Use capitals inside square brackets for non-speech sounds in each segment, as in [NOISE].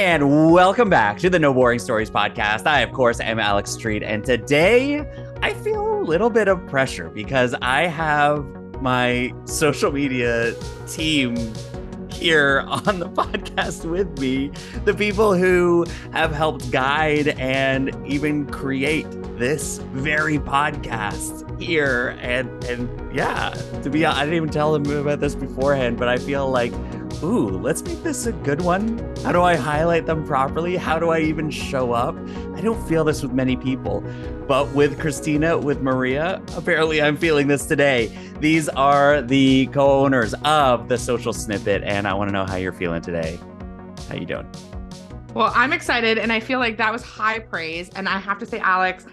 And welcome back to the No Boring Stories podcast. I, of course, am Alex Street. And today I feel a little bit of pressure because I have my social media team here on the podcast with me, the people who have helped guide and even create this very podcast here. And and yeah, to be honest, I didn't even tell them about this beforehand, but I feel like ooh, let's make this a good one. How do I highlight them properly? How do I even show up? I don't feel this with many people, but with Kristina, with Maria, apparently I'm feeling this today. These are the co-owners of the Social Snippet, and I want to know how you're feeling today. How you doing? Well, I'm excited, and I feel like that was high praise. And I have to say, Alex,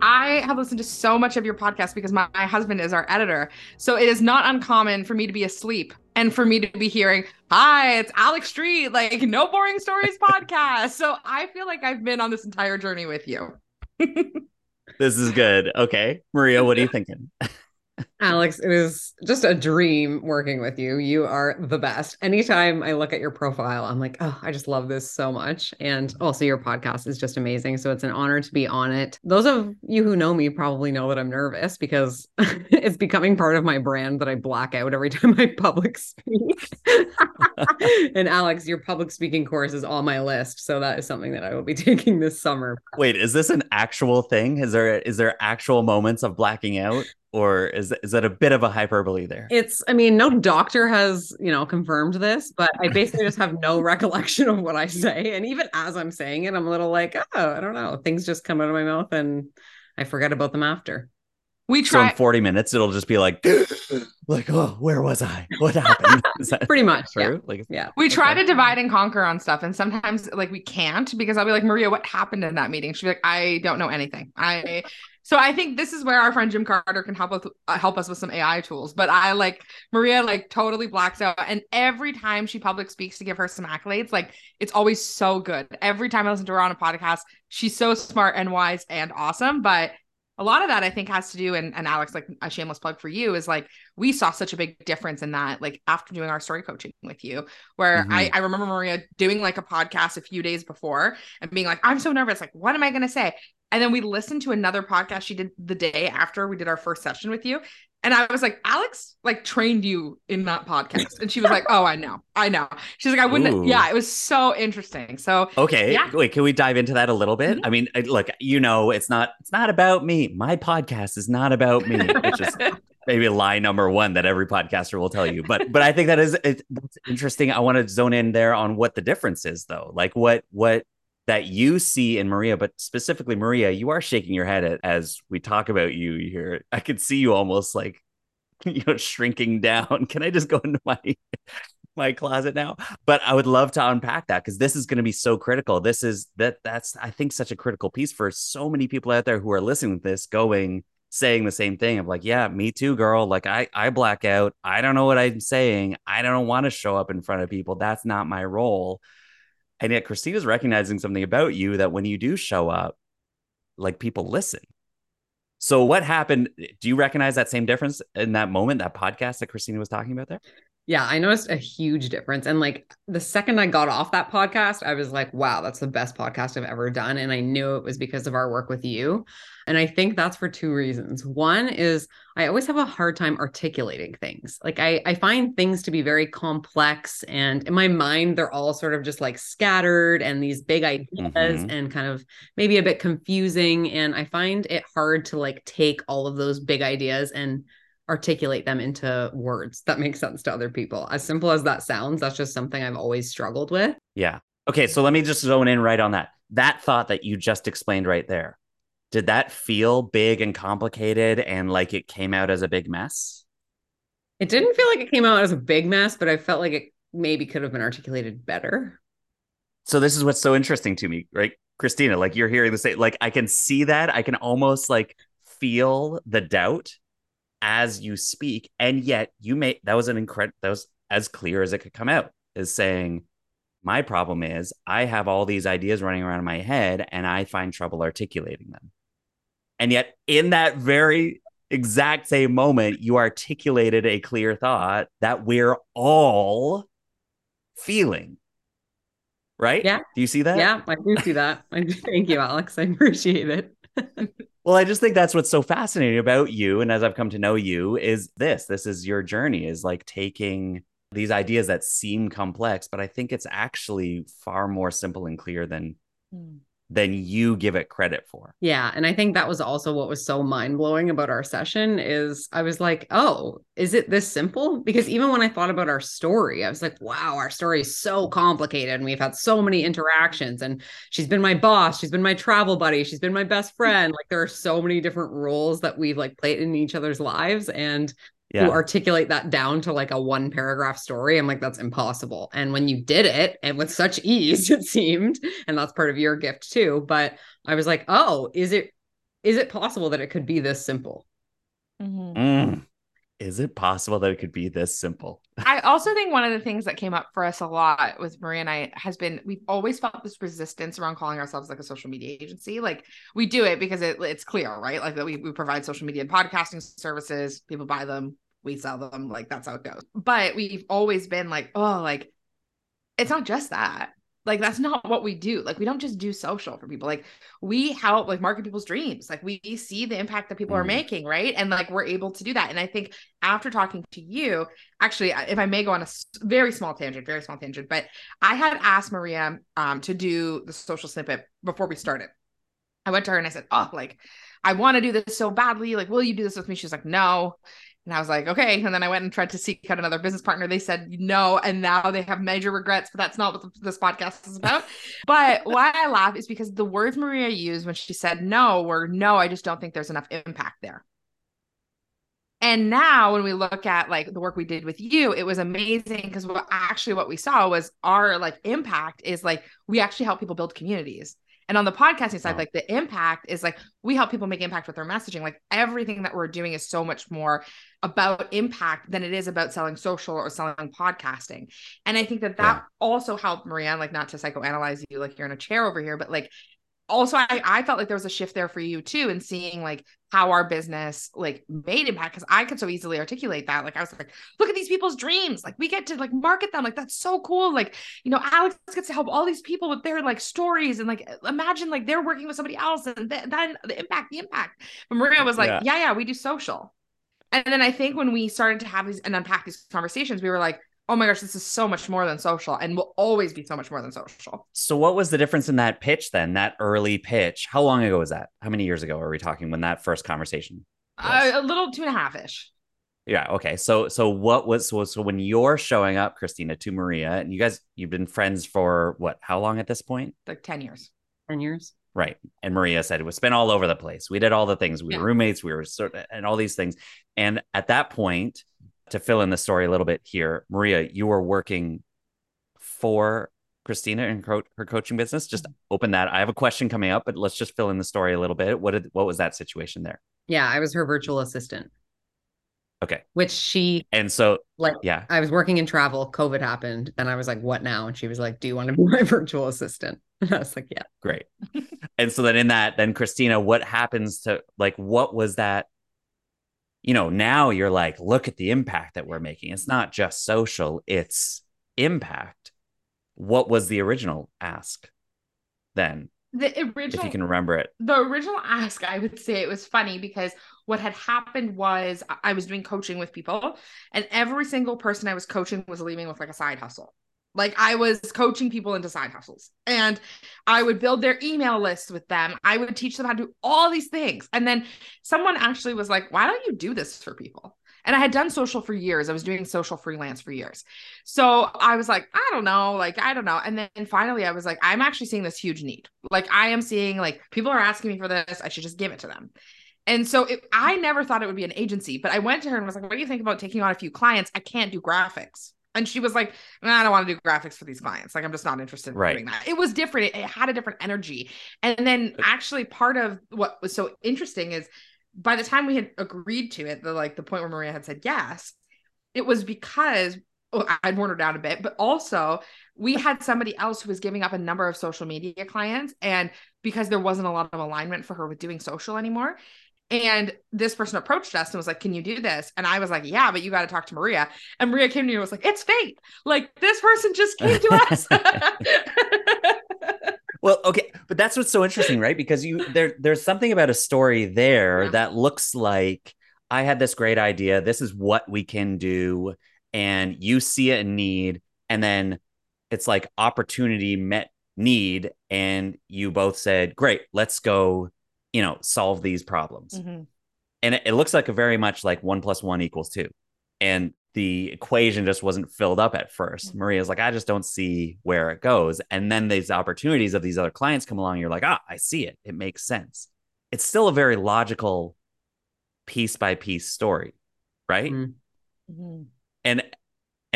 I have listened to so much of your podcast because my, my, husband is our editor. So it is not uncommon for me to be asleep and for me to be hearing, Hi, it's Alex Street, like No Boring Stories [LAUGHS] podcast. So I feel like I've been on this entire journey with you. [LAUGHS] this is good. Okay. Maria, what are you [LAUGHS] thinking? Alex, it is just a dream working with you. You are the best. Anytime I look at your profile, I'm like, oh, I just love this so much. And also, your podcast is just amazing. So it's an honor to be on it. Those of you who know me probably know that I'm nervous because [LAUGHS] it's becoming part of my brand that I black out every [LAUGHS] time I public speak. [LAUGHS] and Alex, your public speaking course is on my list. So that is something that I will be taking this summer. Wait, is this an actual thing? Is there is there actual moments of blacking out? Or is is that a bit of a hyperbole there? It's I mean, no doctor has, you know, confirmed this, but I basically just have no [LAUGHS] recollection of what I say. And even as I'm saying it, I'm a little like, oh, I don't know. Things just come out of my mouth and I forget about them after. We try so in 40 minutes, it'll just be like, [GASPS] like, oh, where was I? What happened? [LAUGHS] Pretty much true. Yeah. Like, yeah. We try okay. to divide and conquer on stuff, and sometimes like we can't because I'll be like, Maria, what happened in that meeting? She'll be like, I don't know anything. I so I think this is where our friend Jim Carter can help us uh, help us with some AI tools. But I like Maria like totally blacks out, and every time she public speaks to give her some accolades, like it's always so good. Every time I listen to her on a podcast, she's so smart and wise and awesome. But a lot of that I think has to do, and, and Alex, like a shameless plug for you, is like we saw such a big difference in that, like after doing our story coaching with you, where mm-hmm. I, I remember Maria doing like a podcast a few days before and being like, I'm so nervous. Like, what am I going to say? And then we listened to another podcast she did the day after we did our first session with you. And I was like, Alex, like trained you in that podcast. And she was like, Oh, I know. I know. She's like, I wouldn't. Ooh. Yeah, it was so interesting. So Okay. Yeah. Wait, can we dive into that a little bit? Mm-hmm. I mean, look, you know, it's not it's not about me. My podcast is not about me. It's just [LAUGHS] maybe lie number one that every podcaster will tell you. But but I think that is it's interesting. I want to zone in there on what the difference is though. Like what what that you see in Maria, but specifically Maria, you are shaking your head as we talk about you here. I could see you almost like [LAUGHS] you know shrinking down. Can I just go into my [LAUGHS] my closet now? But I would love to unpack that because this is going to be so critical. This is that that's I think such a critical piece for so many people out there who are listening to this going saying the same thing of like yeah me too girl like i i black out i don't know what i'm saying i don't want to show up in front of people that's not my role and yet Kristina's recognizing something about you that when you do show up, like people listen. So what happened? Do you recognize that same difference in that moment, that podcast that Kristina was talking about there? Yeah, I noticed a huge difference. And like the second I got off that podcast, I was like, wow, that's the best podcast I've ever done. And I knew it was because of our work with you. And I think that's for two reasons. One is I always have a hard time articulating things. Like I, I find things to be very complex. And in my mind, they're all sort of just like scattered and these big ideas mm-hmm. and kind of maybe a bit confusing. And I find it hard to like take all of those big ideas and articulate them into words that make sense to other people. As simple as that sounds, that's just something I've always struggled with. Yeah. Okay. So let me just zone in right on that. That thought that you just explained right there. Did that feel big and complicated and like it came out as a big mess? It didn't feel like it came out as a big mess, but I felt like it maybe could have been articulated better. So this is what's so interesting to me, right? Kristina, like you're hearing the same, like I can see that. I can almost like feel the doubt as you speak and yet you may that was an incredible that was as clear as it could come out is saying my problem is i have all these ideas running around in my head and i find trouble articulating them and yet in that very exact same moment you articulated a clear thought that we're all feeling right? Yeah. Do you see that? Yeah, I do see that. Do. Thank you, Alex. I appreciate it. [LAUGHS] Well, I just think that's what's so fascinating about you. And as I've come to know you, is this this is your journey, is like taking these ideas that seem complex, but I think it's actually far more simple and clear than Mm. Than you give it credit for. Yeah, and I think that was also what was so mind-blowing about our session is I was like, "Oh, is it this simple?" Because even when I thought about our story, I was like, "Wow, our story is so complicated and we've had so many interactions and she's been my boss, she's been my travel buddy, she's been my best [LAUGHS] friend. Like there are so many different roles that we've like played in each other's lives and Yeah. to articulate that down to like a one paragraph story i'm like that's impossible and when you did it and with such ease [LAUGHS] it seemed and that's part of your gift too but i was like oh is it is it possible that it could be this simple Mhm. Mm. Is it possible that it could be this simple? [LAUGHS] I also think one of the things that came up for us a lot with Maria and I has been we've always felt this resistance around calling ourselves like a social media agency. Like we do it because it, it's clear, right? Like that we, we provide social media and podcasting services, people buy them, we sell them, like that's how it goes. But we've always been like, oh, like it's not just that. Like that's not what we do. Like we don't just do social for people. Like we help like market people's dreams. Like we see the impact that people are Mhm. making, right? And like we're able to do that. And I think after talking to you, actually, if I may go on a very small tangent, very small tangent, but I had asked Maria um, to do the social snippet before we started. I went to her and I said, "Oh, like I want to do this so badly. Like, will you do this with me?" She's like, "No." And I was like, okay. And then I went and tried to seek out another business partner. They said no. And now they have major regrets, but that's not what this podcast is about. [LAUGHS] but why I laugh is because the words Maria used when she said no were no, I just don't think there's enough impact there. And now when we look at like the work we did with you, it was amazing because what actually what we saw was our like impact is like we actually help people build communities. And on the podcasting side, Wow. like the impact is like we help people make impact with their messaging. Like everything that we're doing is so much more about impact than it is about selling social or selling podcasting. And I think that that Yeah. also helped Marianne, like not to psychoanalyze you like you're in a chair over here, but like also I, I felt like there was a shift there for you too and seeing like how our business like made impact because i could so easily articulate that. Like i was like look at these people's dreams. Like we get to like market them. Like that's so cool. Like you know alex gets to help all these people with their like stories and like imagine like they're working with somebody else and th- then the impact the impact. But maria was like Yeah. yeah yeah we do social. And then i think when we started to have these and unpack these conversations we were like oh my gosh this is so much more than social and will always be so much more than social So, what was the difference in that pitch then? That early pitch? How long ago was that? How many years ago are we talking when that first conversation? uh, a little two and a half ish Yeah. Okay. So, so what was so, so when you're showing up, Kristina, to Maria, and you guys, you've been friends for what? How long at this point? like 10 years 10 years Right. And Maria said it was been all over the place. We did all the things. We Yeah. were roommates. We were sort of, and all these things. And at that point, to fill in the story a little bit here, Maria, you were working for Kristina and co- her coaching business. Just open that. I have a question coming up, but let's just fill in the story a little bit. What did what was that situation there? yeah i was her virtual assistant Okay. which she And so like yeah, I was working in travel. COVID happened. and I was like, what now? And she was like, do you want to be my [LAUGHS] virtual assistant? [LAUGHS] And I was like, yeah. great. and so then in that, then Kristina, what happens to like what was that? You know, now you're like, look at the impact that we're making. It's not just social, it's impact. What was the original ask then? the original, If you can remember it. the original ask i would say it was funny because what had happened was I- was doing coaching with people and every single person i was coaching was leaving with like a side hustle like i was coaching people into side hustles and i would build their email list with them i would teach them how to do all these things and then someone actually was like why don't you do this for people and I had done social for years. I was doing social freelance for years. So I was like, I don't know, like, I don't know. And then finally I was like, I'm actually seeing this huge need. Like, I am seeing, like, people are asking me for this. I should just give it to them. And so it, I never thought it would be an agency, but I went to her and was like, what do you think about taking on a few clients? I can't do graphics. And she was like, "Nah, I don't want to do graphics for these clients. Like, I'm just not interested in Right. doing that. It was different. It, it had a different energy. And then actually part of what was so interesting is by the time we had agreed to it, the like the point where Maria had said yes, it was because oh, I'd worn her down a bit, but also we [LAUGHS] had somebody else who was giving up a number of social media clients. And because there wasn't a lot of alignment for her with doing social anymore, And this person approached us and was like, Can you do this? And I was like, Yeah, but you got to talk to Maria. And Maria came to me and was like, It's fate. Like this person just came to us. [LAUGHS] well, okay. But that's what's so interesting, right? Because you there there's something about a story there Yeah. that looks like I had this great idea. This is what we can do. And you see it in need. And then it's like opportunity met need. And you both said, Great, let's go, you know, solve these problems. Mhm. and it, it looks like a very much like one plus one equals two and the equation just wasn't filled up at 1st Mhm. maria's like i just don't see where it goes and then these opportunities of these other clients come along you're like ah i see it it makes sense it's still a very logical piece by piece story right Mm. Mhm. and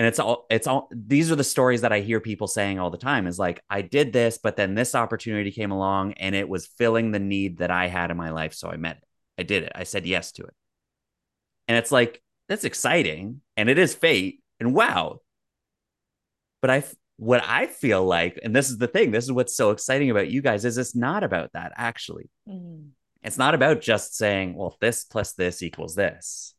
and it's all it's all these are the stories that i hear people saying all the time is like i did this but then this opportunity came along and it was filling the need that i had in my life so i met it. I did it. I said yes to it. And it's like that's exciting and it is fate and wow. But i what i feel like and this is the thing this is what's so exciting about you guys is it's not about that actually. Mhm. it's not about just saying, well, this plus this equals this.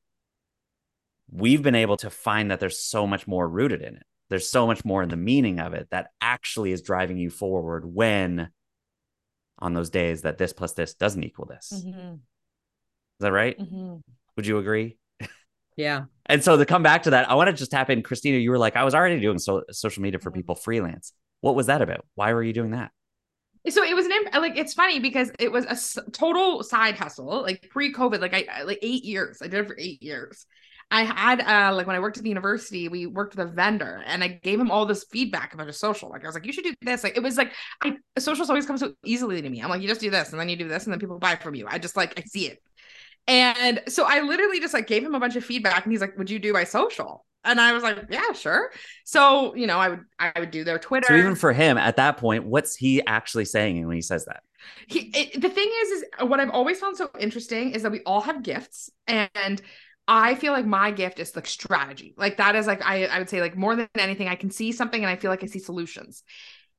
We've been able to find that there's so much more rooted in it. There's so much more in the meaning of it that actually is driving you forward when on those days that this plus this doesn't equal this. Is Mhm. that right? Mhm. Would you agree? Yeah. [LAUGHS] And so to come back to that, I want to just tap in, Kristina. You were like, I was already doing so- social media for Mhm. people freelance. What was that about? Why were you doing that? so it was an like it's funny because it was a total side hustle like pre-covid like I- like eight years i did it for eight years i had uh like when i worked at the university we worked with a vendor and i gave him all this feedback about a social. Like i was like you should do this. Like it was like i socials always come so easily to me. I'm like you just do this and then you do this and then people buy from you. I just like i see it. And so i literally just like gave him a bunch of feedback and he's like would you do my social? And i was like yeah sure. So you know i would i would do their twitter. So even for him at that point, what's he actually saying when he says that? he it, the thing is is what i've always found so interesting is that we all have gifts and i feel like my gift is like strategy like that is like i i would say like more than anything i can see something and i feel like i see solutions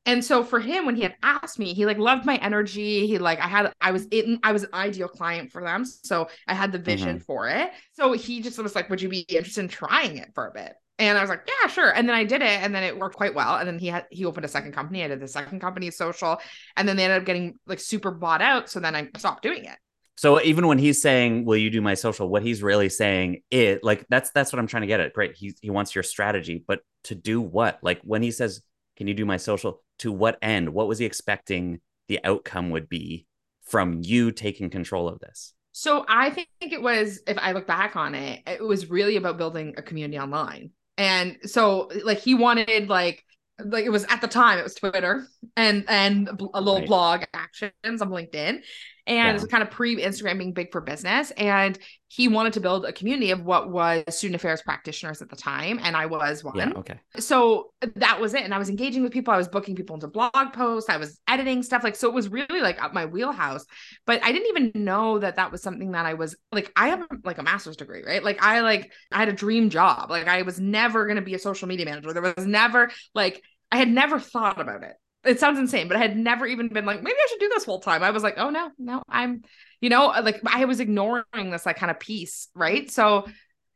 and so for him when he had asked me he like loved my energy he like i had i was in i was an ideal client for them so i had the vision mm-hmm. for it so he just was like would you be interested in trying it for a bit and I was like, yeah, sure. And then I did it, and then it worked quite well. And then he had he opened a second company. I did the second company social, and then they ended up getting like super bought out. So then I stopped doing it. So even when he's saying, "Will you do my social?" what he's really saying is like that's that's what I'm trying to get at. Great, he he wants your strategy, but to do what? Like when he says, "Can you do my social?" To what end? What was he expecting the outcome would be from you taking control of this? So I think it was, if I look back on it, it was really about building a community online. And so like he wanted like like it was at the time it was Twitter and and a little Right. blog actions on LinkedIn. And Yeah. it was kind of pre Instagram being big for business. And he wanted to build a community of what was student affairs practitioners at the time. And I was one. Yeah, okay. so that was it and i was engaging with people i was booking people into blog posts i was editing stuff like so it was really like up my wheelhouse but i didn't even know that that was something that i was like i have like a master's degree right like i like i had a dream job like i was never going to be a social media manager there was never like i had never thought about it it sounds insane but i had never even been like maybe i should do this full time i was like oh no no i'm you know uh, like i was ignoring this like kind of piece right so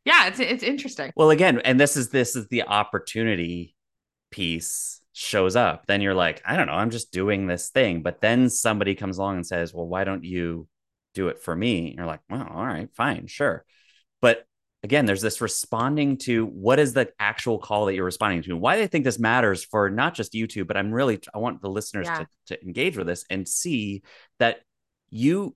yeah it's it's interesting Well, again, and this is this is the opportunity piece shows up. Then you're like, I don't know, I'm just doing this thing. But then somebody comes along and says, Well, why don't you do it for me? And you're like, Well, all right, fine, sure. Again, there's this responding to what is the actual call that you're responding to. Why I think this matters for not just YouTube, but I'm really I want the listeners Yeah. to, to engage with this and see that you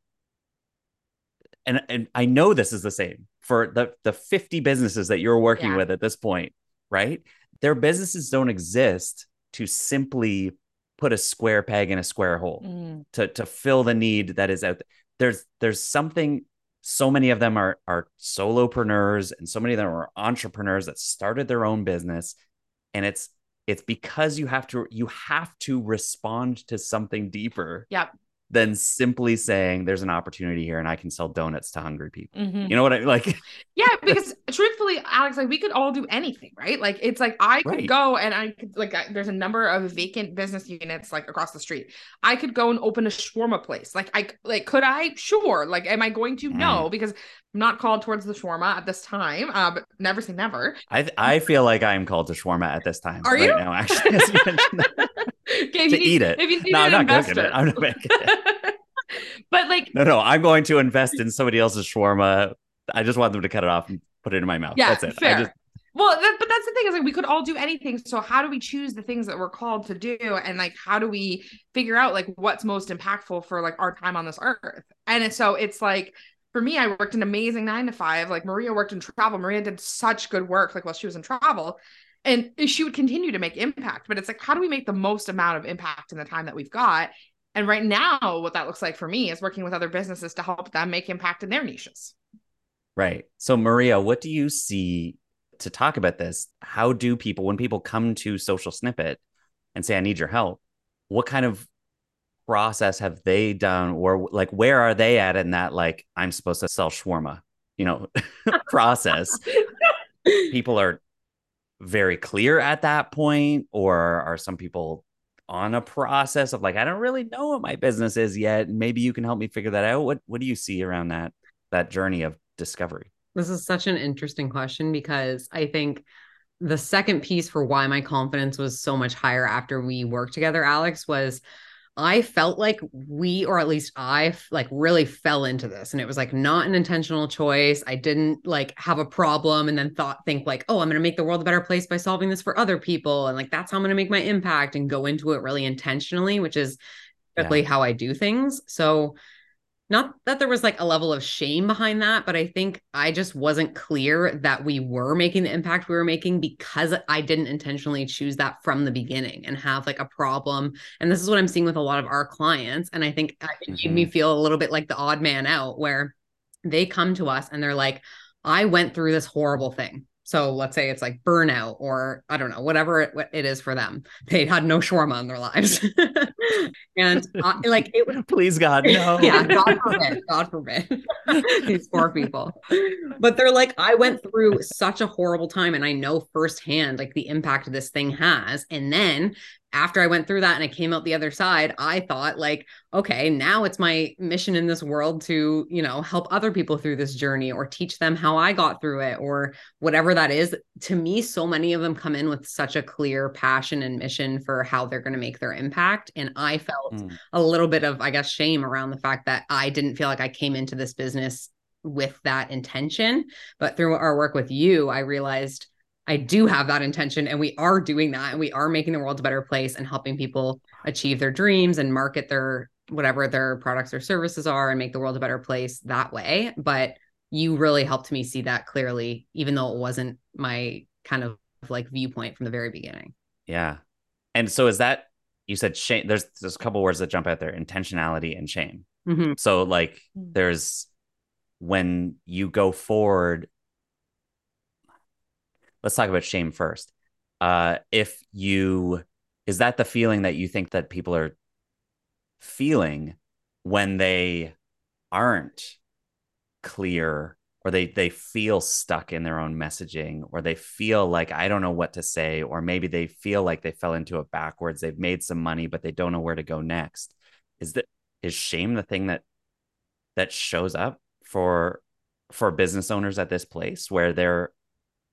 and and I know this is the same for the the 50 businesses that you're working Yeah. with at this point, right? Their businesses don't exist to simply put a square peg in a square hole Mm. to to fill the need that is out there. There's there's something so many of them are are solopreneurs and so many of them are entrepreneurs that started their own business and it's it's because you have to you have to respond to something deeper Yep. Than simply saying there's an opportunity here and I can sell donuts to hungry people. Mhm. You know what I like? Yeah, because truthfully, Alex, like we could all do anything, right? Like it's like I could Right. go and I could like I, there's a number of vacant business units like across the street. I could go and open a shawarma place. Like I like could I? Sure. Like am I going to? No, because I'm not called towards the shawarma at this time. Uh, but never say never. I I feel like I am called to shawarma at this time. Are right you? now, actually. [LAUGHS] Okay, To need- eat it. No, I'm not cooking it. I'm not making it. [LAUGHS] but like No, no, I'm going to invest in somebody else's shawarma. I just want them to cut it off and put it in my mouth. Yeah, That's it. fair. I just Well, that, but that's the thing is like we could all do anything. So how do we choose the things that we're called to do, and like how do we figure out like what's most impactful for like our time on this earth? And so it's like for me, I worked an amazing nine to five. Like Maria worked in travel. Maria did such good work like while she was in travel, and she would continue to make impact. But it's like how do we make the most amount of impact in the time that we've got? And right now, what that looks like for me is working with other businesses to help them make impact in their niches. Right. So, Maria, what do you see to talk about this? How do people, when people come to Social Snippet and say, I need your help, what kind of process have they done? Or like, where are they at in that, like, I'm supposed to sell shawarma, you know, [LAUGHS] process? [LAUGHS] people are very clear at that point, or are some people on a process of like, I don't really know what my business is yet. Maybe you can help me figure that out. What what do you see around that that journey of discovery? This is such an interesting question because I think the second piece for why my confidence was so much higher after we worked together, Alex, was I felt like we, or at least I, like really fell into this, and it was like not an intentional choice. I didn't like have a problem and then thought, think like, oh, I'm going to make the world a better place by solving this for other people, and like that's how I'm going to make my impact and go into it really intentionally, which is Yeah. typically how I do things. So not that there was like a level of shame behind that, but I think I just wasn't clear that we were making the impact we were making because I didn't intentionally choose that from the beginning and have like a problem. And this is what I'm seeing with a lot of our clients. And I think it made me mm-hmm. feel a little bit like the odd man out where they come to us and they're like, I went through this horrible thing. So let's say it's like burnout or I don't know, whatever it, it is for them. They had no shawarma in their lives. [LAUGHS] and I, like it would [LAUGHS] Please, God, no. [LAUGHS] yeah, God forbid, God forbid. These poor people. But they're like, I went through such a horrible time and I know firsthand like the impact this thing has. And then after I went through that and I came out the other side, I thought like, okay, now it's my mission in this world to, you know, help other people through this journey or teach them how I got through it or whatever that is. To me, so many of them come in with such a clear passion and mission for how they're going to make their impact. And I felt Mm. a little bit of, I guess, shame around the fact that I didn't feel like I came into this business with that intention. But through our work with you, I realized I do have that intention and we are doing that and we are making the world a better place and helping people achieve their dreams and market their whatever their products or services are and make the world a better place that way. But you really helped me see that clearly, even though it wasn't my kind of like viewpoint from the very beginning. Yeah. And so is that you said shame? There's there's a couple words that jump out there: intentionality and shame. Mhm. So like Mm. there's when you go forward. Let's talk about shame first. Uh, if you is that the feeling that you think that people are feeling when they aren't clear or they they feel stuck in their own messaging or they feel like I don't know what to say or maybe they feel like they fell into it backwards they've made some money but they don't know where to go next is that is shame the thing that that shows up for for business owners at this place where they're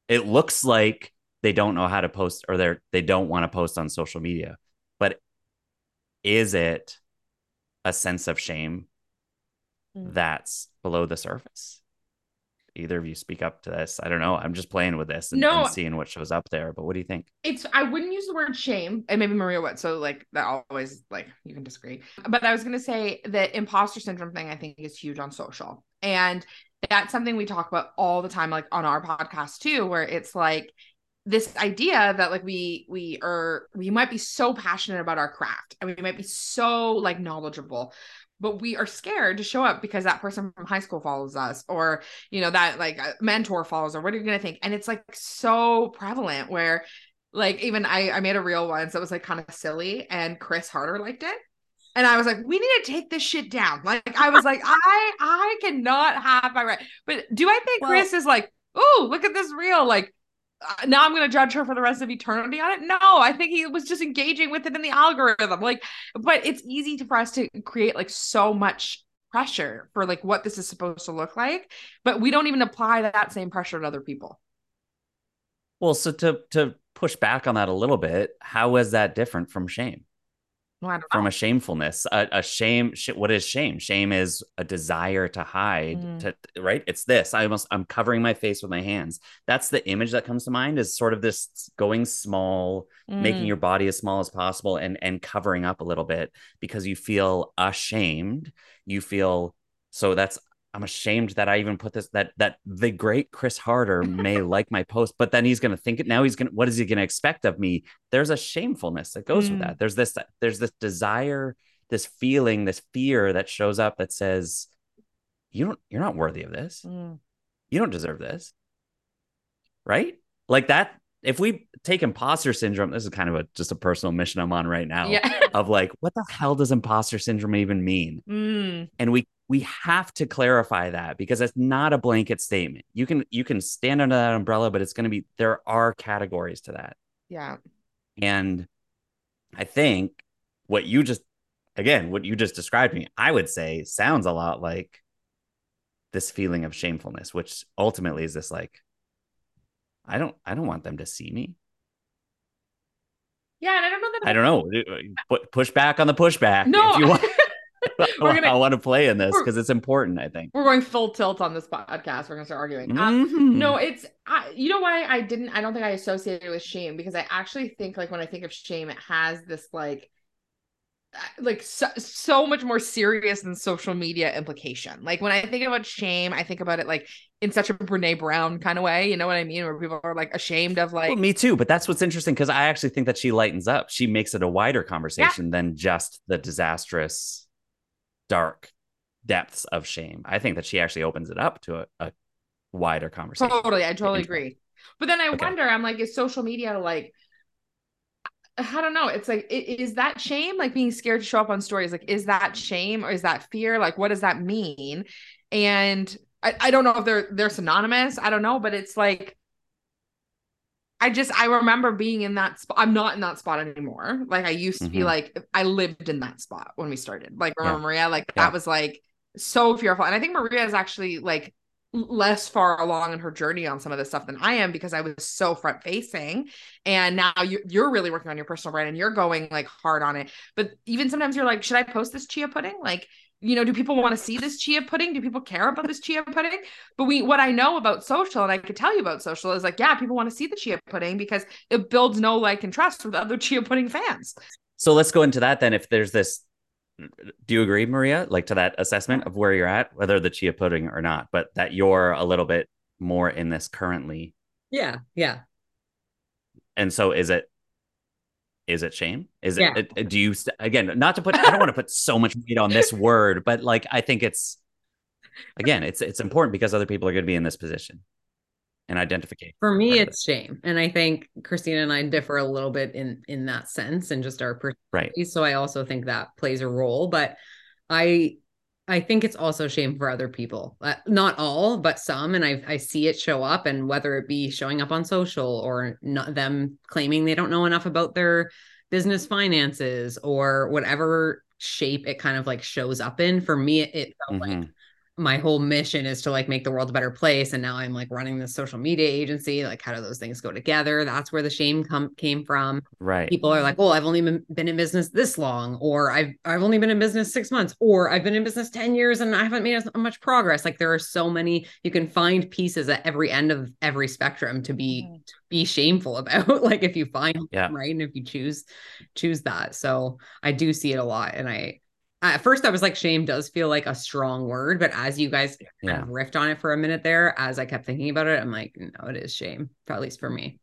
it looks like they don't know how to post or they're they don't want to post on social media but is it a sense of shame Mm. that's below the surface either of you speak up to this i don't know i'm just playing with this and, No. and seeing what shows up there but what do you think it's I wouldn't use the word shame, and maybe Maria would. So like that always like you can disagree. But I was gonna say that imposter syndrome thing I think is huge on social. And that's something we talk about all the time, like on our podcast too, where it's like this idea that like we we are we might be so passionate about our craft and we might be so like knowledgeable but we are scared to show up because that person from high school follows us or you know that like mentor follows or what are you going to think and it's like so prevalent where like even I I made a reel once that was like kind of silly and Chris Harder liked it. And I was like, we need to take this shit down. Like I was like, I I cannot have my right. But do I think Well- Chris is like, oh, look at this reel, like. Uh, now I'm going to judge her for the rest of eternity on it. No, I think he was just engaging with it in the algorithm. Like, but it's easy to, for us to create like so much pressure for like what this is supposed to look like, but we don't even apply that same pressure to other people. Well, so to to push back on that a little bit, how is that different from shame? Well, From know. a shamefulness, a, a shame. Sh- what is shame? Shame is a desire to hide. Mm. To right, it's this. I almost I'm covering my face with my hands. That's the image that comes to mind. Is sort of this going small, making Mm. your body as small as possible, and and covering up a little bit because you feel ashamed. You feel so that's I'm ashamed that I even put this that that the great Chris Harder may [LAUGHS] like my post, but then he's gonna think it now he's gonna what is he gonna expect of me? There's a shamefulness that goes with Mm. that. There's this there's this desire, this feeling, this fear that shows up that says, You don't you're not worthy of this. Mm. You don't deserve this. Right? Like that, if we take imposter syndrome, this is kind of a just a personal mission I'm on right now Yeah. [LAUGHS] of like, what the hell does imposter syndrome even mean? Mm. and we we have to clarify that because it's not a blanket statement you can you can stand under that umbrella but it's going to be there are categories to that Yeah. and i think what you just again what you just described to me i would say sounds a lot like this feeling of shamefulness which ultimately is this like i don't i don't want them to see me Yeah. And I don't know that i don't know Pu- push back on the pushback No, if you want We're gonna- i want [LAUGHS] to [LAUGHS] play in this because it's important i think we're going full tilt on this podcast. We're going to start arguing. Um, Mhm. No, it's I, you know why I didn't I don't think I associated it with shame because I actually think like when I think of shame it has this like uh, like so, so much more serious than social media implication. Like when I think about shame, I think about it like in such a Brene Brown kind of way, you know what I mean, where people are like ashamed of like Well, me too. But that's what's interesting because I actually think that she lightens up. She makes it a wider conversation than just the disastrous, dark depths of shame. I think that she actually opens it up to a, a wider conversation. Totally, I totally agree. But then I Okay. wonder, I'm like, is social media like I don't know. It's like, is that shame? Like being scared to show up on stories? Like, is that shame or is that fear? Like, what does that mean? And I, I don't know if they're they're synonymous. I don't know, but it's like I just I remember being in that spot. I'm not in that spot anymore. Like I used to be Mhm. like I lived in that spot when we started. Like Yeah. Maria? Like Yeah. that was like so fearful. And I think Maria is actually like less far along in her journey on some of this stuff than I am because I was so front facing. And now you, you're really working on your personal brand and you're going like hard on it. But even sometimes you're like, should I post this chia pudding? Like, you know, do people want to see this chia pudding? Do people care about this chia pudding? But we, what I know about social, and I could tell you about social, is like, yeah, people want to see the chia pudding because it builds no like and trust with other [LAUGHS] chia pudding fans. So let's go into that then. If there's this, do you agree, Maria, like to that assessment of where you're at, whether the chia pudding or not, but that you're a little bit more in this currently? Yeah. Yeah. And so is it? Is it shame? Is it? Yeah. it- Do you st- again? Not to put. I don't want to put so much weight on this word, but like I think it's again, it's it's important because other people are going to be in this position and identification. For me, it's shame. And I think Kristina and I differ a little bit in in that sense and just our Right. So I also think that plays a role. But I I think it's also shame for other people. Uh, not all, but some. And I I see it show up, and whether it be showing up on social or not them claiming they don't know enough about their business finances or whatever shape it kind of like shows up in. For me, it, it felt like Mhm. My whole mission is to like make the world a better place and now i'm like running this social media agency like how do those things go together? That's where the shame come came from. Right. people are like oh i've only been, been in business this long or i've i've only been in business six months or i've been in business 10 years and i haven't made as uh, much progress. Like there are so many you can find pieces at every end of every spectrum to be to be shameful about [LAUGHS] like if you find Yeah. them, right and if you choose choose that. So i do see it a lot and i at first I was like shame does feel like a strong word, but as you guys kind of riffed on it for a minute there, as I kept thinking about it, I'm like, no, it is shame, at least for me.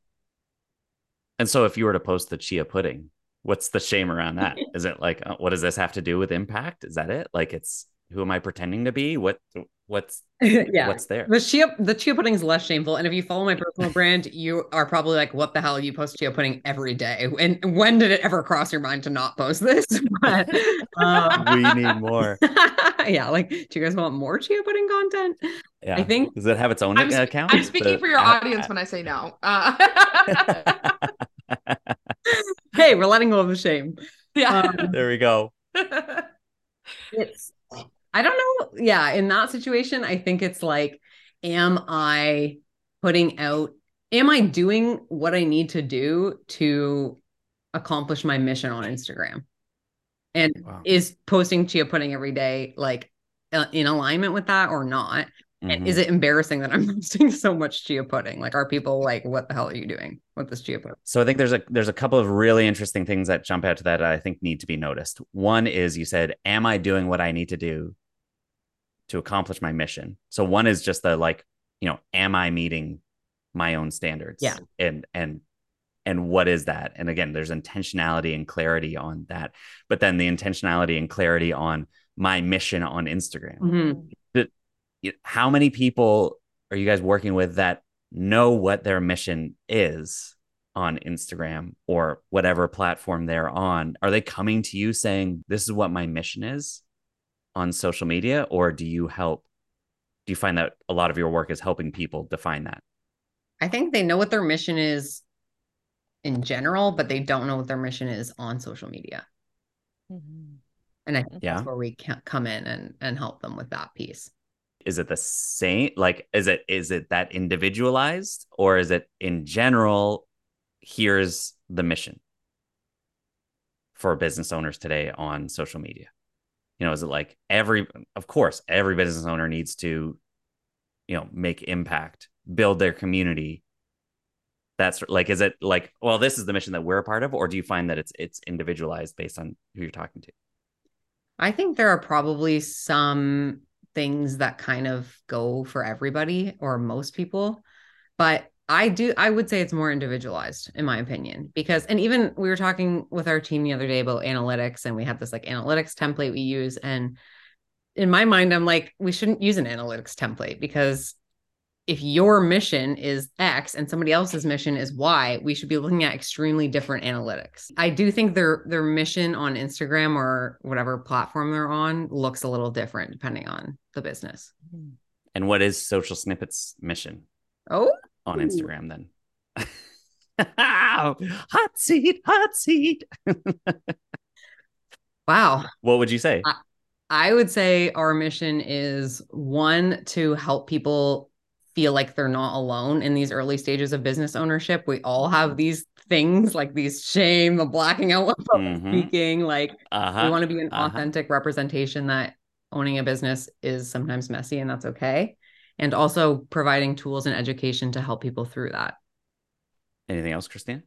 And so if you were to post the chia pudding, what's the shame around that? [LAUGHS] Is it like, uh, what does this have to do with impact? Is that it? Like it's who am I pretending to be? What What's [LAUGHS] yeah. what's there? The chia the chia pudding is less shameful. And if you follow my personal brand, you are probably like, what the hell? You post chia pudding every day. And when did it ever cross your mind to not post this? [LAUGHS] But um, [LAUGHS] we need more. yeah, like, do you guys want more chia pudding content? Yeah. I think Does it have its own I'm, sp- account? I'm speaking The- for your uh, audience when I say no. Uh, hey, we're letting go of the shame. yeah. Um, There we go. it's I don't know. Yeah, in that situation, I think it's like, am I putting out, am I doing what I need to do to accomplish my mission on Instagram? And Wow. is posting chia pudding every day like uh, in alignment with that or not? And Mhm. Is it embarrassing that I'm [LAUGHS] posting so much chia pudding? Like, are people like, what the hell are you doing with this chia pudding? So I think there's a there's a couple of really interesting things that jump out to that I think need to be noticed. One is you said, "Am I doing what I need to do to accomplish my mission?" So one is just the like, you know, am I meeting my own standards? Yeah. And and and what is that? And again, there's intentionality and clarity on that. But then the intentionality and clarity on my mission on Instagram. Mhm. You- How many people are you guys working with that know what their mission is on Instagram or whatever platform they're on? Are they coming to you saying, This is what my mission is on social media? Or do you help? Do you find that a lot of your work is helping people define that? I think they know what their mission is in general, but they don't know what their mission is on social media. Mm-hmm. And I think Yeah. that's where we can come in and and help them with that piece. Is it the same? Like, is it is it that individualized or is it in general? Here's the mission for business owners today on social media. You know, is it like every, of course, every business owner needs to, you know, make impact, build their community. That's like, is it like, well, this is the mission that we're a part of, or do you find that it's it's individualized based on who you're talking to? I think there are probably some things that kind of go for everybody or most people, but I do I would say it's more individualized in my opinion because and even we were talking with our team the other day about analytics and we have this like analytics template we use and in my mind I'm like we shouldn't use an analytics template because if your mission is X and somebody else's mission is Y, we should be looking at extremely different analytics. I do think their their mission on Instagram or whatever platform they're on looks a little different depending on the business. And what is Social Snippets' mission Oh, on Ooh. Instagram then? [LAUGHS] hot seat, hot seat. [LAUGHS] wow. What would you say? I- I would say our mission is one to help people feel like they're not alone in these early stages of business ownership. We all have these things like these shame, the blacking out of Mhm. speaking, like Uh-huh. we want to be an uh-huh. authentic representation that owning a business is sometimes messy and that's okay. And also providing tools and education to help people through that. Anything else, Christine?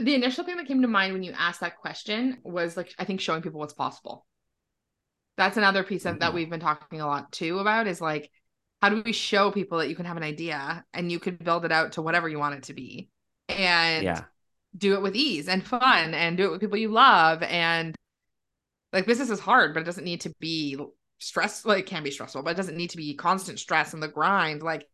the initial thing that came to mind when you asked that question was like I think showing people what's possible. That's another piece of, that Mhm. we've been talking a lot too about is like how do we show people that you can have an idea and you could build it out to whatever you want it to be and Yeah. do it with ease and fun and do it with people you love and like business is hard but it doesn't need to be stress like can be stressful but it doesn't need to be constant stress and the grind like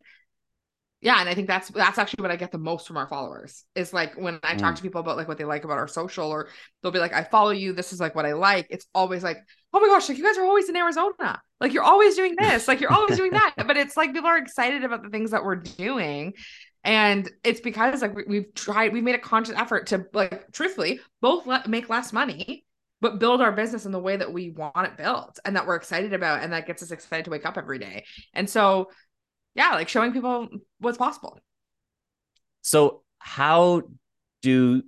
yeah and i think that's that's actually what i get the most from our followers is like when i talk Mm. to people about like what they like about our social or they'll be like i follow you this is like what i like. It's always like oh my gosh like you guys are always in arizona. Like you're always doing this like you're always doing that. [LAUGHS] But it's like people are excited about the things that we're doing and it's because like we- we've tried we've made a conscious effort to like truthfully both let, make less money but build our business in the way that we want it built and that we're excited about and that gets us excited to wake up every day and so yeah like showing people what's possible So how do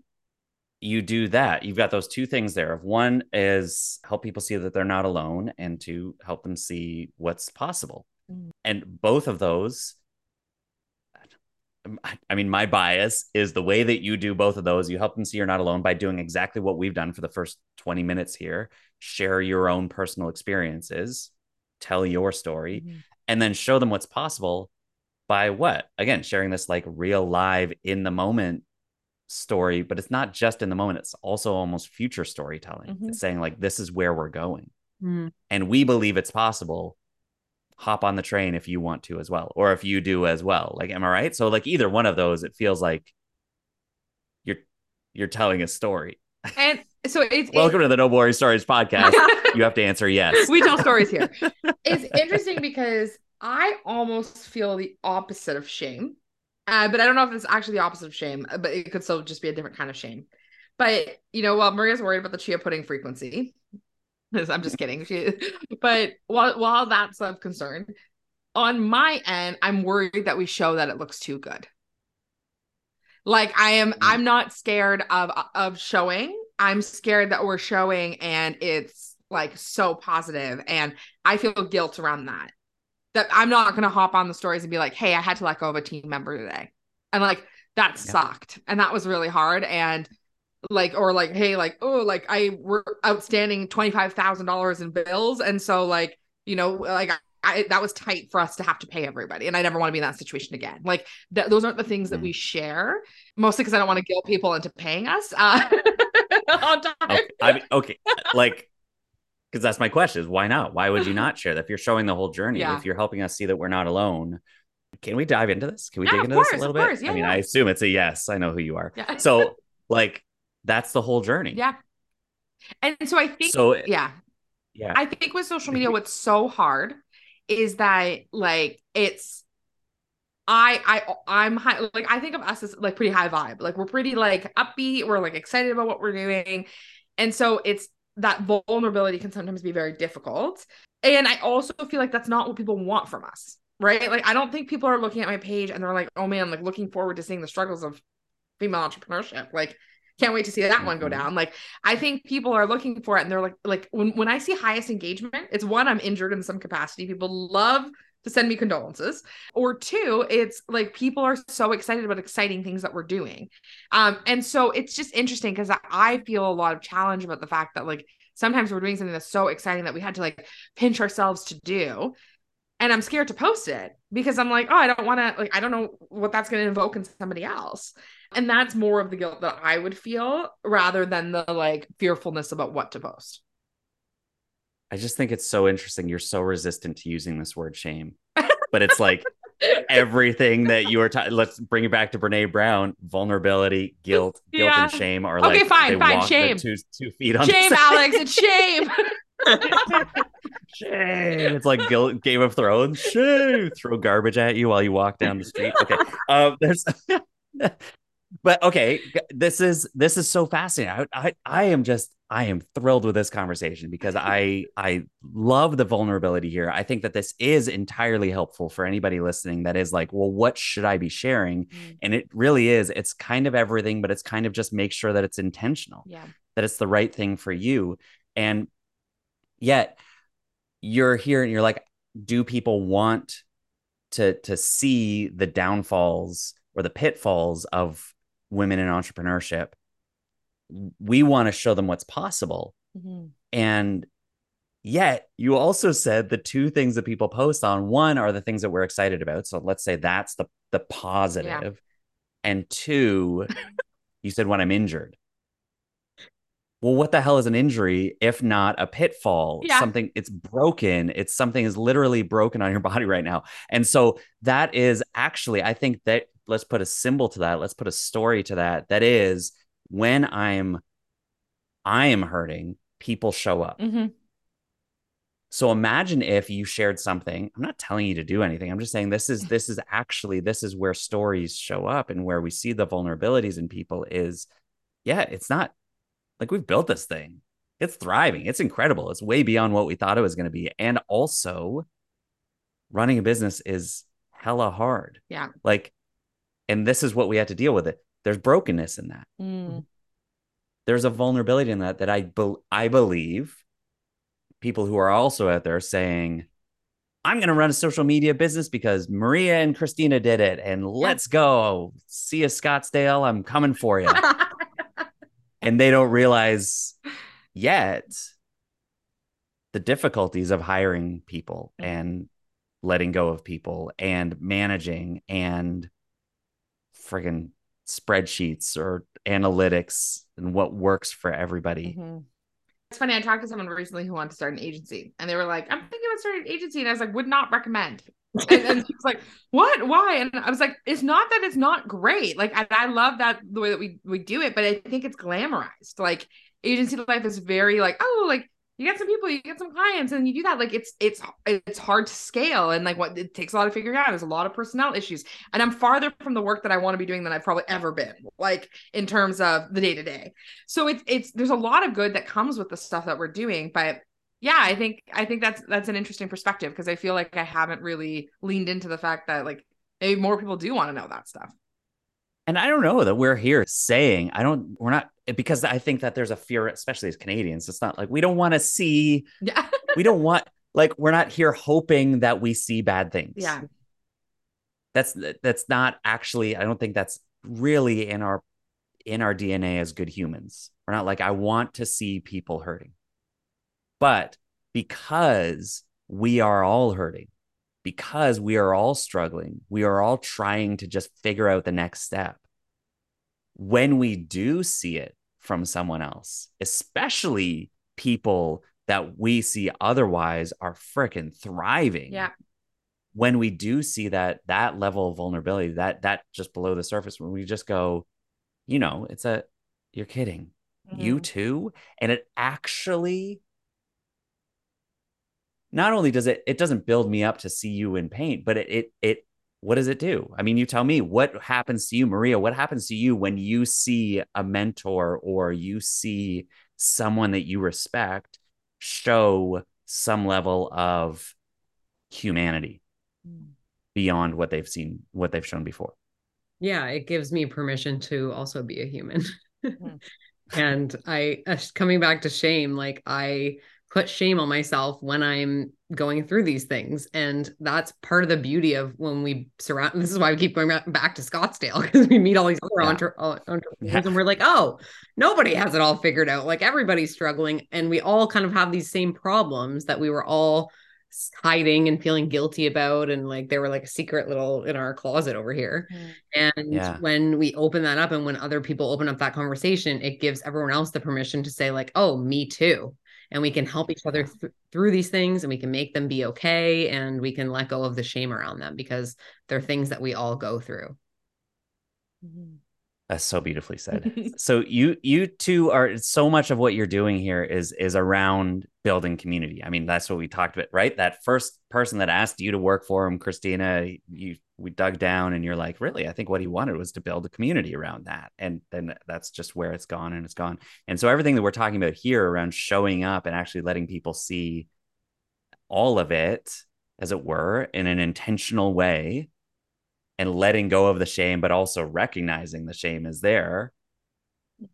you do that? You've got those two things there. One is help people see that they're not alone and to help them see what's possible. Mm. And both of those I- mean, my bias is the way that you do both of those. You help them see you're not alone by doing exactly what we've done for the first 20 minutes here. Share your own personal experiences, tell your story, and then show them what's possible by what? Again, sharing this like real live in the moment story, but it's not just in the moment, it's also almost future storytelling. Mhm. It's saying like this is where we're going. Mm. And we believe it's possible hop on the train if you want to as well, or if you do as well. Like, am I right? So, like, either one of those, it feels like you're you're telling a story. And so it's Welcome to the No Boring Stories podcast. [LAUGHS] you have to answer yes. we tell stories here. [LAUGHS] It's interesting because I almost feel the opposite of shame. Uh, but I don't know if it's actually the opposite of shame, but it could still just be a different kind of shame. But you know, while Maria's worried about the chia pudding frequency, I'm just kidding. She, but while while that's of concern, on my end, I'm worried that we show that it looks too good. Like I am, mm-hmm. I'm not scared of of showing. I'm scared that we're showing and it's like so positive, and I feel guilt around that. That I'm not gonna hop on the stories and be like, "Hey, I had to let go of a team member today," and like that yeah. sucked, and that was really hard, and like or like hey like oh like i were outstanding $25000 in bills. And so like you know like I, that was tight for us to have to pay everybody. And i never want to be in that situation again. Like th- those aren't the things that we mm. share mostly because i don't want to guilt people into paying us uh [LAUGHS] on time. okay, I mean, okay. like because that's my question is why not? Why would you not share that? If you're showing the whole journey yeah. if you're helping us see that we're not alone can we dive into this? Can we yeah, dig into course, this a little bit? yeah, i mean i assume it's a yes. I know who you are. So like that's the whole journey. Yeah. And so I think so yeah. Yeah. I think with social media what's so hard is that like it's I I I'm high like I think of us as like pretty high vibe. Like we're pretty like upbeat, we're like excited about what we're doing. And so it's that vulnerability can sometimes be very difficult. And I also feel like that's not what people want from us. Right? Like I don't think people are looking at my page and they're like, "Oh man, like looking forward to seeing the struggles of female entrepreneurship." Like can't wait to see that one go mm-hmm. down. Like i think people are looking for it and they're like like when, when i see highest engagement it's one i'm injured in some capacity. People love to send me condolences. Or two it's like people are so excited about exciting things that we're doing. Um and so it's just interesting because i feel a lot of challenge about the fact that like sometimes we're doing something that's so exciting that we had to like pinch ourselves to do. And I'm scared to post it because I'm like, oh, I don't want to like I don't know what that's going to invoke in somebody else. And that's more of the guilt that I would feel rather than the like fearfulness about what to post. I just think it's so interesting. You're so resistant to using this word shame, [LAUGHS] but it's like everything that you are. Ta- Let's bring it back to Brene Brown: vulnerability, guilt, guilt, yeah. and shame are like okay, fine, fine, shame, two two feet on shame, Alex, it's shame. [LAUGHS] shame. It's like Game of Thrones. Shame. Throw garbage at you while you walk down the street. Okay. Um, there's [LAUGHS] but okay, this is this is so fascinating. I, I I am just I am thrilled with this conversation because I [LAUGHS] I love the vulnerability here. I think that this is entirely helpful for anybody listening that is like, well, what should I be sharing? Mm. And it really is. It's kind of everything, but it's kind of just make sure that it's intentional. Yeah. That it's the right thing for you. And yet you're here and you're like, do people want to to see the downfalls or the pitfalls of women in entrepreneurship we want to show them what's possible. Mm-hmm. and yet you also said the two things that people post on one are the things that we're excited about. So let's say that's the the positive. Yeah. and two [LAUGHS] you said when i'm injured. Well what the hell is an injury if not a pitfall? Yeah. something it's broken. It's something is literally broken on your [LAUGHS] body right now. And so that is actually i think that let's put a symbol to that. Let's put a story to that. That is when i'm i am hurting people show up. Mm-hmm. so imagine if you shared something. I'm not telling you to do anything. I'm just saying this is this is actually this is where stories show up and where we see the vulnerabilities in people is yeah it's not like we've built this thing. It's thriving. It's incredible. It's way beyond what we thought it was going to be. And also running a business is hella hard. Yeah. Like and this is what we had to deal with it. There's brokenness in that. Mm. there's a vulnerability in that that i be- i believe people who are also out there saying i'm going to run a social media business because maria and Kristina did it and let's go. See you scottsdale. I'm coming for you [LAUGHS] and they don't realize yet the difficulties of hiring people and letting go of people and managing and friggin' spreadsheets or analytics and what works for everybody. Mm-hmm. funny. I talked to someone recently who wanted to start an agency, and they were like, "I'm thinking about starting an agency," and I was like, "Would not recommend." [LAUGHS] and, and she was like, "What? Why?" And I was like, "It's not that it's not great. Like, I, I love that the way that we we do it, but I think it's glamorized. Like, agency life is very like, oh, like you get some people, you get some clients, and you do that. Like it's it's it's hard to scale, and like what it takes a lot of figuring out. There's a lot of personnel issues, and I'm farther from the work that I want to be doing than I've probably ever been. Like in terms of the day to day. So it's it's there's a lot of good that comes with the stuff that we're doing, but yeah, I think I think that's that's an interesting perspective because I feel like I haven't really leaned into the fact that like maybe more people do want to know that stuff. And I don't know that we're here saying, I don't, we're not, eh, because I think that there's a fear, especially as Canadians. It's not like we don't want to see, Yeah. [LAUGHS] we don't want, like, we're not here hoping that we see bad things. yeah. That's, that's not actually, I don't think that's really in our, in our DNA as good humans. We're not like, I want to see people hurting. But because we are all hurting, because we are all struggling, we are all trying to just figure out the next step. When we do see it from someone else, especially people that we see otherwise are freaking thriving. Yeah. When we do see that that level of vulnerability, that that just below the surface, when we just go, you know, it's a you're kidding. You Mhm. too. And it actually not only does it it doesn't build me up to see you in pain but it it, it what does it do i mean you tell me what happens to you maria what happens to you when you see a mentor or you see someone that you respect show some level of humanity beyond what they've seen what they've shown before Yeah, it gives me permission to also be a human. Mhm. [LAUGHS] and I, uh, coming back to shame, like I put shame on myself when I'm going through these things. And that's part of the beauty of when we surround, this is why we keep going back- to Scottsdale [LAUGHS] because we meet all these other Yeah. entre- uh, entrepreneurs Yeah. and we're like, oh, nobody has it all figured out. Like everybody's struggling. And we all kind of have these same problems that we were all hiding and feeling guilty about and like they were like a secret little in our closet over here and Yeah. when we open that up and when other people open up that conversation it gives everyone else the permission to say like oh me too and we can help each other th- through these things and we can make them be okay and we can let go of the shame around them because they're things that we all go through. Mm-hmm. That's so beautifully said. [LAUGHS] So you you two are so much of what you're doing here is is around building community. I mean that's what we talked about right? That first person that asked you to work for him Kristina you we dug down and you're like really? I think what he wanted was to build a community around that. And then that's just where it's gone and it's gone. And so everything that we're talking about here around showing up and actually letting people see all of it as it were in an intentional way and letting go of the shame but also recognizing the shame is there.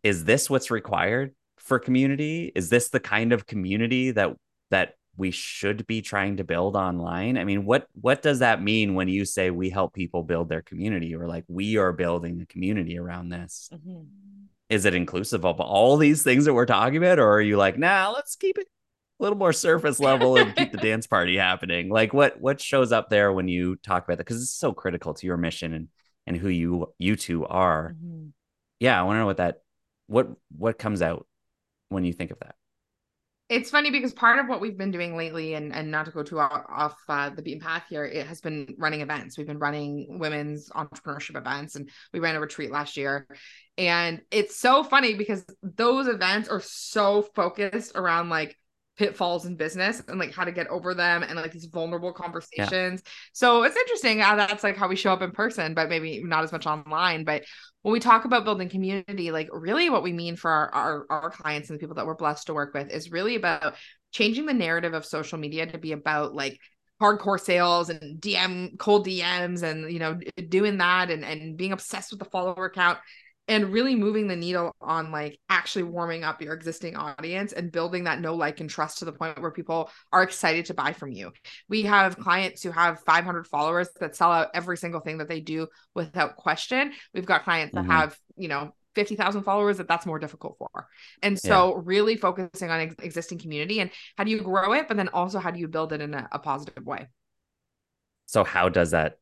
Is this what's required for community? Is this the kind of community that that we should be trying to build online? I mean what what does that mean when you say we help people build their community or like we are building a community around this? Mm-hmm. Is it inclusive of all these things that we're talking about or are you like nah let's keep it a little more surface level and keep the [LAUGHS] dance party happening? Like what what shows up there when you talk about that? Because it's so critical to your mission and and who you you two are. Mm-hmm. Yeah i want to know what that what what comes out when you think of that? It's funny because part of what we've been doing lately and and not to go too off, uh, the beaten path here it has been running events. We've been running women's entrepreneurship events and we ran a retreat last year. And it's so funny because those events are so focused around like pitfalls in business and like how to get over them and like these vulnerable conversations. So it's interesting how that's like how we show up in person but maybe not as much online. But when we talk about building community, like really what we mean for our, our, our clients and the people that we're blessed to work with is really about changing the narrative of social media to be about like hardcore sales and DM cold DMs and you know doing that and, and being obsessed with the follower count and really moving the needle on like actually warming up your existing audience and building that know like and trust to the point where people are excited to buy from you we have clients who have 500 followers that sell out every single thing that they do without question we've got clients that Mhm. have you know 50,000 followers that that's more difficult for. And so really focusing on ex- existing community and how do you grow it but then also how do you build it in a, a positive way. so how does that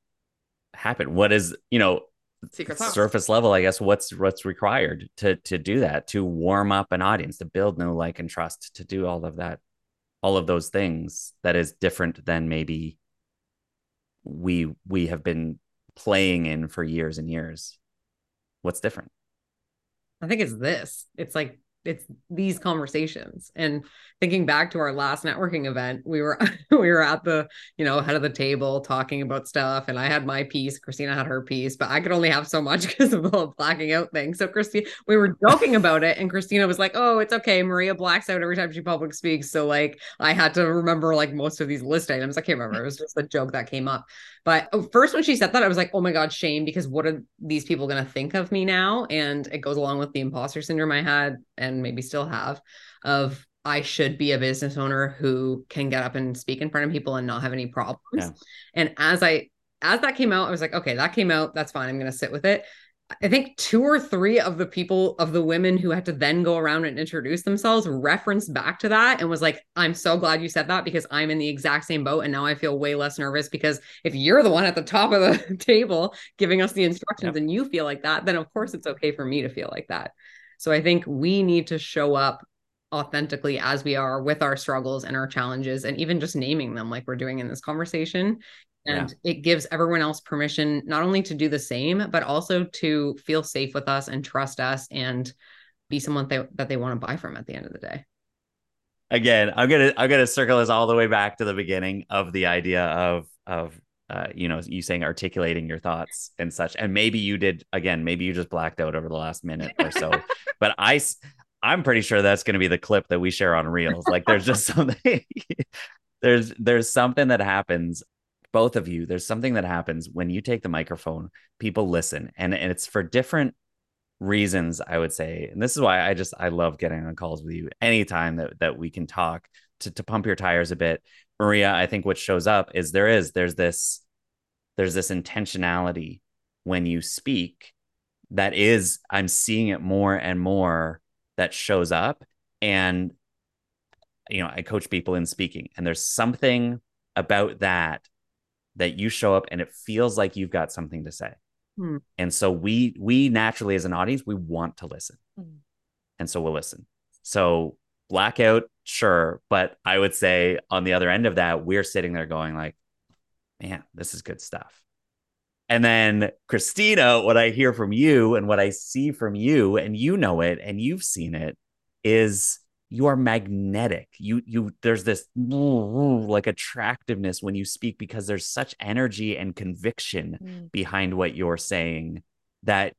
happen what is you know Secret sauce. surface level, I guess what's what's required to to do that, to warm up an audience, to build no like and trust, to do all of that, all of those things that is different than maybe we we have been playing in for years and years. What's different? I think it's this. It's like it's these conversations. And thinking back to our last networking event we were [LAUGHS] we were at the you know head of the table talking about stuff and i had my piece Kristina had her piece but i could only have so much [LAUGHS] because of the blacking out thing. So Kristina we were joking about it and Kristina was like oh it's okay maria blacks out every time she public speaks. So like i had to remember like most of these list items. I can't remember. It was just a joke that came up but uh, first when she said that i was like oh my god shame because what are these people going to think of me now and it goes along with the imposter syndrome i had and maybe still have of I should be a business owner who can get up and speak in front of people and not have any problems. Yeah. And as I as that came out, I was like, okay, that came out. That's fine. I'm going to sit with it. I think two or three of the people of the women who had to then go around and introduce themselves referenced back to that and was like, I'm so glad you said that because I'm in the exact same boat. And now I feel way less nervous because if you're the one at the top of the [LAUGHS] table giving us the instructions yep. and you feel like that, then of course it's okay for me to feel like that. So I think we need to show up authentically as we are with our struggles and our challenges and even just naming them like we're doing in this conversation and yeah. it gives everyone else permission not only to do the same but also to feel safe with us and trust us and be someone they, that they want to buy from at the end of the day again i'm gonna i'm gonna circle this all the way back to the beginning of the idea of of uh, you know, you saying articulating your thoughts and such. And maybe you did again, maybe you just blacked out over the last minute or so. [LAUGHS] but I, I'm pretty sure that's going to be the clip that we share on Reels. Like, there's just [LAUGHS] something. there's there's something that happens. Both of you, there's something that happens when you take the microphone. People listen, and and it's for different reasons. I would say, and this is why I just I love getting on calls with you anytime that that we can talk to to pump your tires a bit Maria, I think what shows up is there is there's this there's this intentionality when you speak that is I'm seeing it more and more that shows up and you know I coach people in speaking and there's something about that that you show up and it feels like you've got something to say. Hmm. And so we we naturally as an audience we want to listen. Hmm. And so we'll listen. So blackout sure but i would say on the other end of that we're sitting there going like man this is good stuff and then Kristina what i hear from you and what i see from you and you know it and you've seen it is you are magnetic. You you there's this like attractiveness when you speak because there's such energy and conviction mm. behind what you're saying that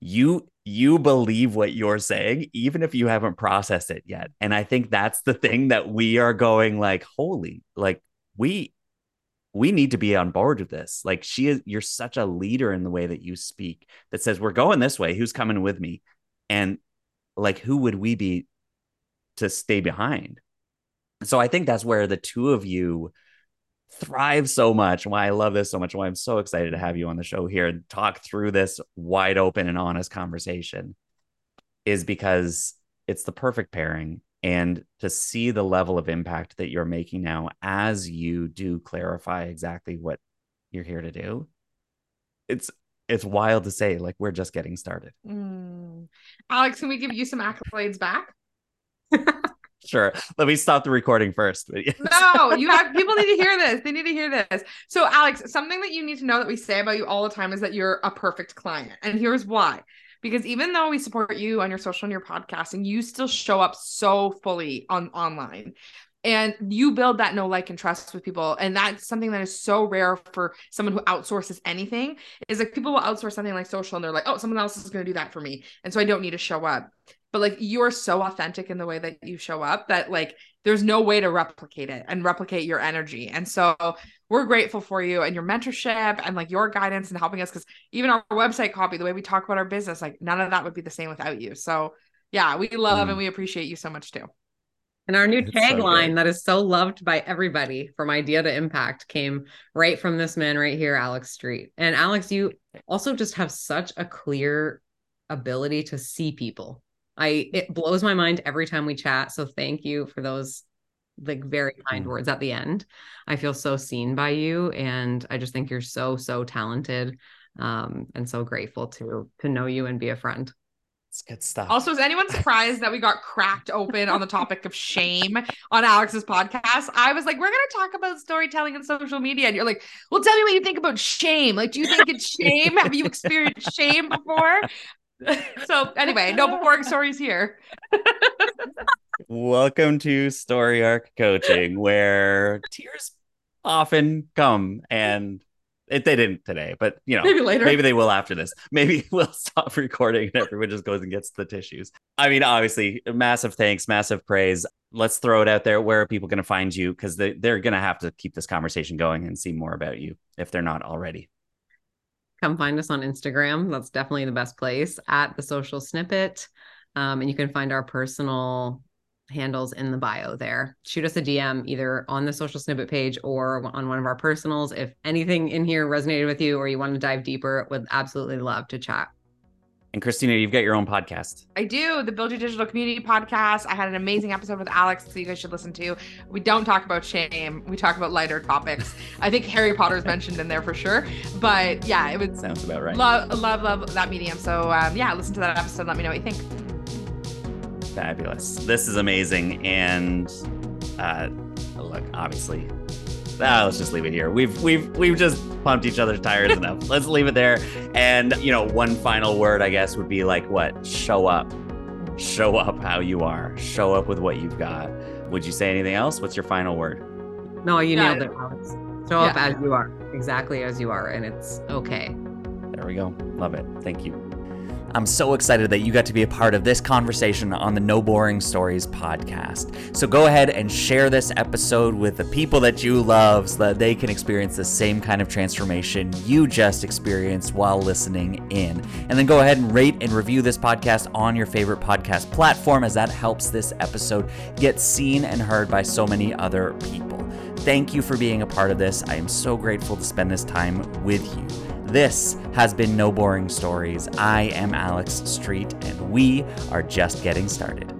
you you believe what you're saying even if you haven't processed it yet. And i think that's the thing that we are going like holy like we we need to be on board with this. Like she is you're such a leader in the way that you speak that says we're going this way. Who's coming with me? And like who would we be to stay behind so i think that's where the two of you thrive so much, why I love this so much, why I'm so excited to have you on the show here and talk through this wide open and honest conversation is because it's the perfect pairing. And to see the level of impact that you're making now as you do clarify exactly what you're here to do, it's it's wild to say like we're just getting started. Mm. Alex, can we give you some accolades back? Sure. Let me stop the recording first. [LAUGHS] no, you have people need to hear this. They need to hear this. So, Alex, something that you need to know that we say about you all the time is that you're a perfect client. And here's why. Because even though we support you on your social and your podcasting, you still show up so fully on online and you build that know like and trust with people and that's something that is so rare for someone who outsources anything is like people will outsource something like social and they're like oh someone else is going to do that for me and so i don't need to show up but like you are so authentic in the way that you show up that like there's no way to replicate it and replicate your energy and so we're grateful for you and your mentorship and like your guidance and helping us because even our website copy the way we talk about our business like none of that would be the same without you so yeah we love mm. and we appreciate you so much too and our new tagline so that is so loved by everybody from idea to impact came right from this man right here, Alex Street. And Alex, you also just have such a clear ability to see people. I it blows my mind every time we chat. So thank you for those like very kind mm. words at the end. I feel so seen by you and I just think you're so so talented. Um, and so grateful to to know you and be a friend. It's good stuff. Also, is anyone surprised that we got cracked open on the topic of shame on Alex's podcast? I was like, we're going to talk about storytelling and social media. And you're like, well, tell me what you think about shame. Like, do you think it's shame? Have you experienced shame before? [LAUGHS] so, anyway, no boring stories here. Welcome to Story Arc Coaching, where tears often come and it, they didn't today, but you know, maybe later. Maybe they will after this. Maybe [LAUGHS] we'll stop recording and everyone just goes and gets the tissues. I mean, obviously, massive thanks, massive praise. Let's throw it out there. Where are people going to find you? Because they, they're going to have to keep this conversation going and see more about you if they're not already. Come find us on Instagram. That's definitely the best place at the social snippet. Um, and you can find our personal handles in the bio there. Shoot us a DM either on the social snippet page or on one of our personals. If anything in here resonated with you or you want to dive deeper, would absolutely love to chat. And Kristina, you've got your own podcast. I do, the Build Your Digital Community podcast. I had an amazing episode with Alex, so you guys should listen to. We don't talk about shame. We talk about lighter topics. [LAUGHS] I think Harry Potter's mentioned in there for sure. But yeah, it would sounds about right. Love, love, love that medium. So um, yeah, listen to that episode. Let me know what you think fabulous. This is amazing. And uh, look, obviously, ah, let's just leave it here. We've we've we've just pumped each other's tires [LAUGHS] enough. Let's leave it there. And you know, one final word, I guess, would be like what? Show up. Show up how you are. Show up with what you've got. Would you say anything else? What's your final word? No, you yeah. nailed it, Alex. Show yeah. up as you are, exactly as you are, and it's okay. There we go. Love it. Thank you. I'm so excited that you got to be a part of this conversation on the No Boring Stories podcast. So go ahead and share this episode with the people that you love so that they can experience the same kind of transformation you just experienced while listening in. And then go ahead and rate and review this podcast on your favorite podcast platform, as that helps this episode get seen and heard by so many other people. Thank you for being a part of this. I am so grateful to spend this time with you. This has been No Boring Stories. I am Alex Street, and we are just getting started.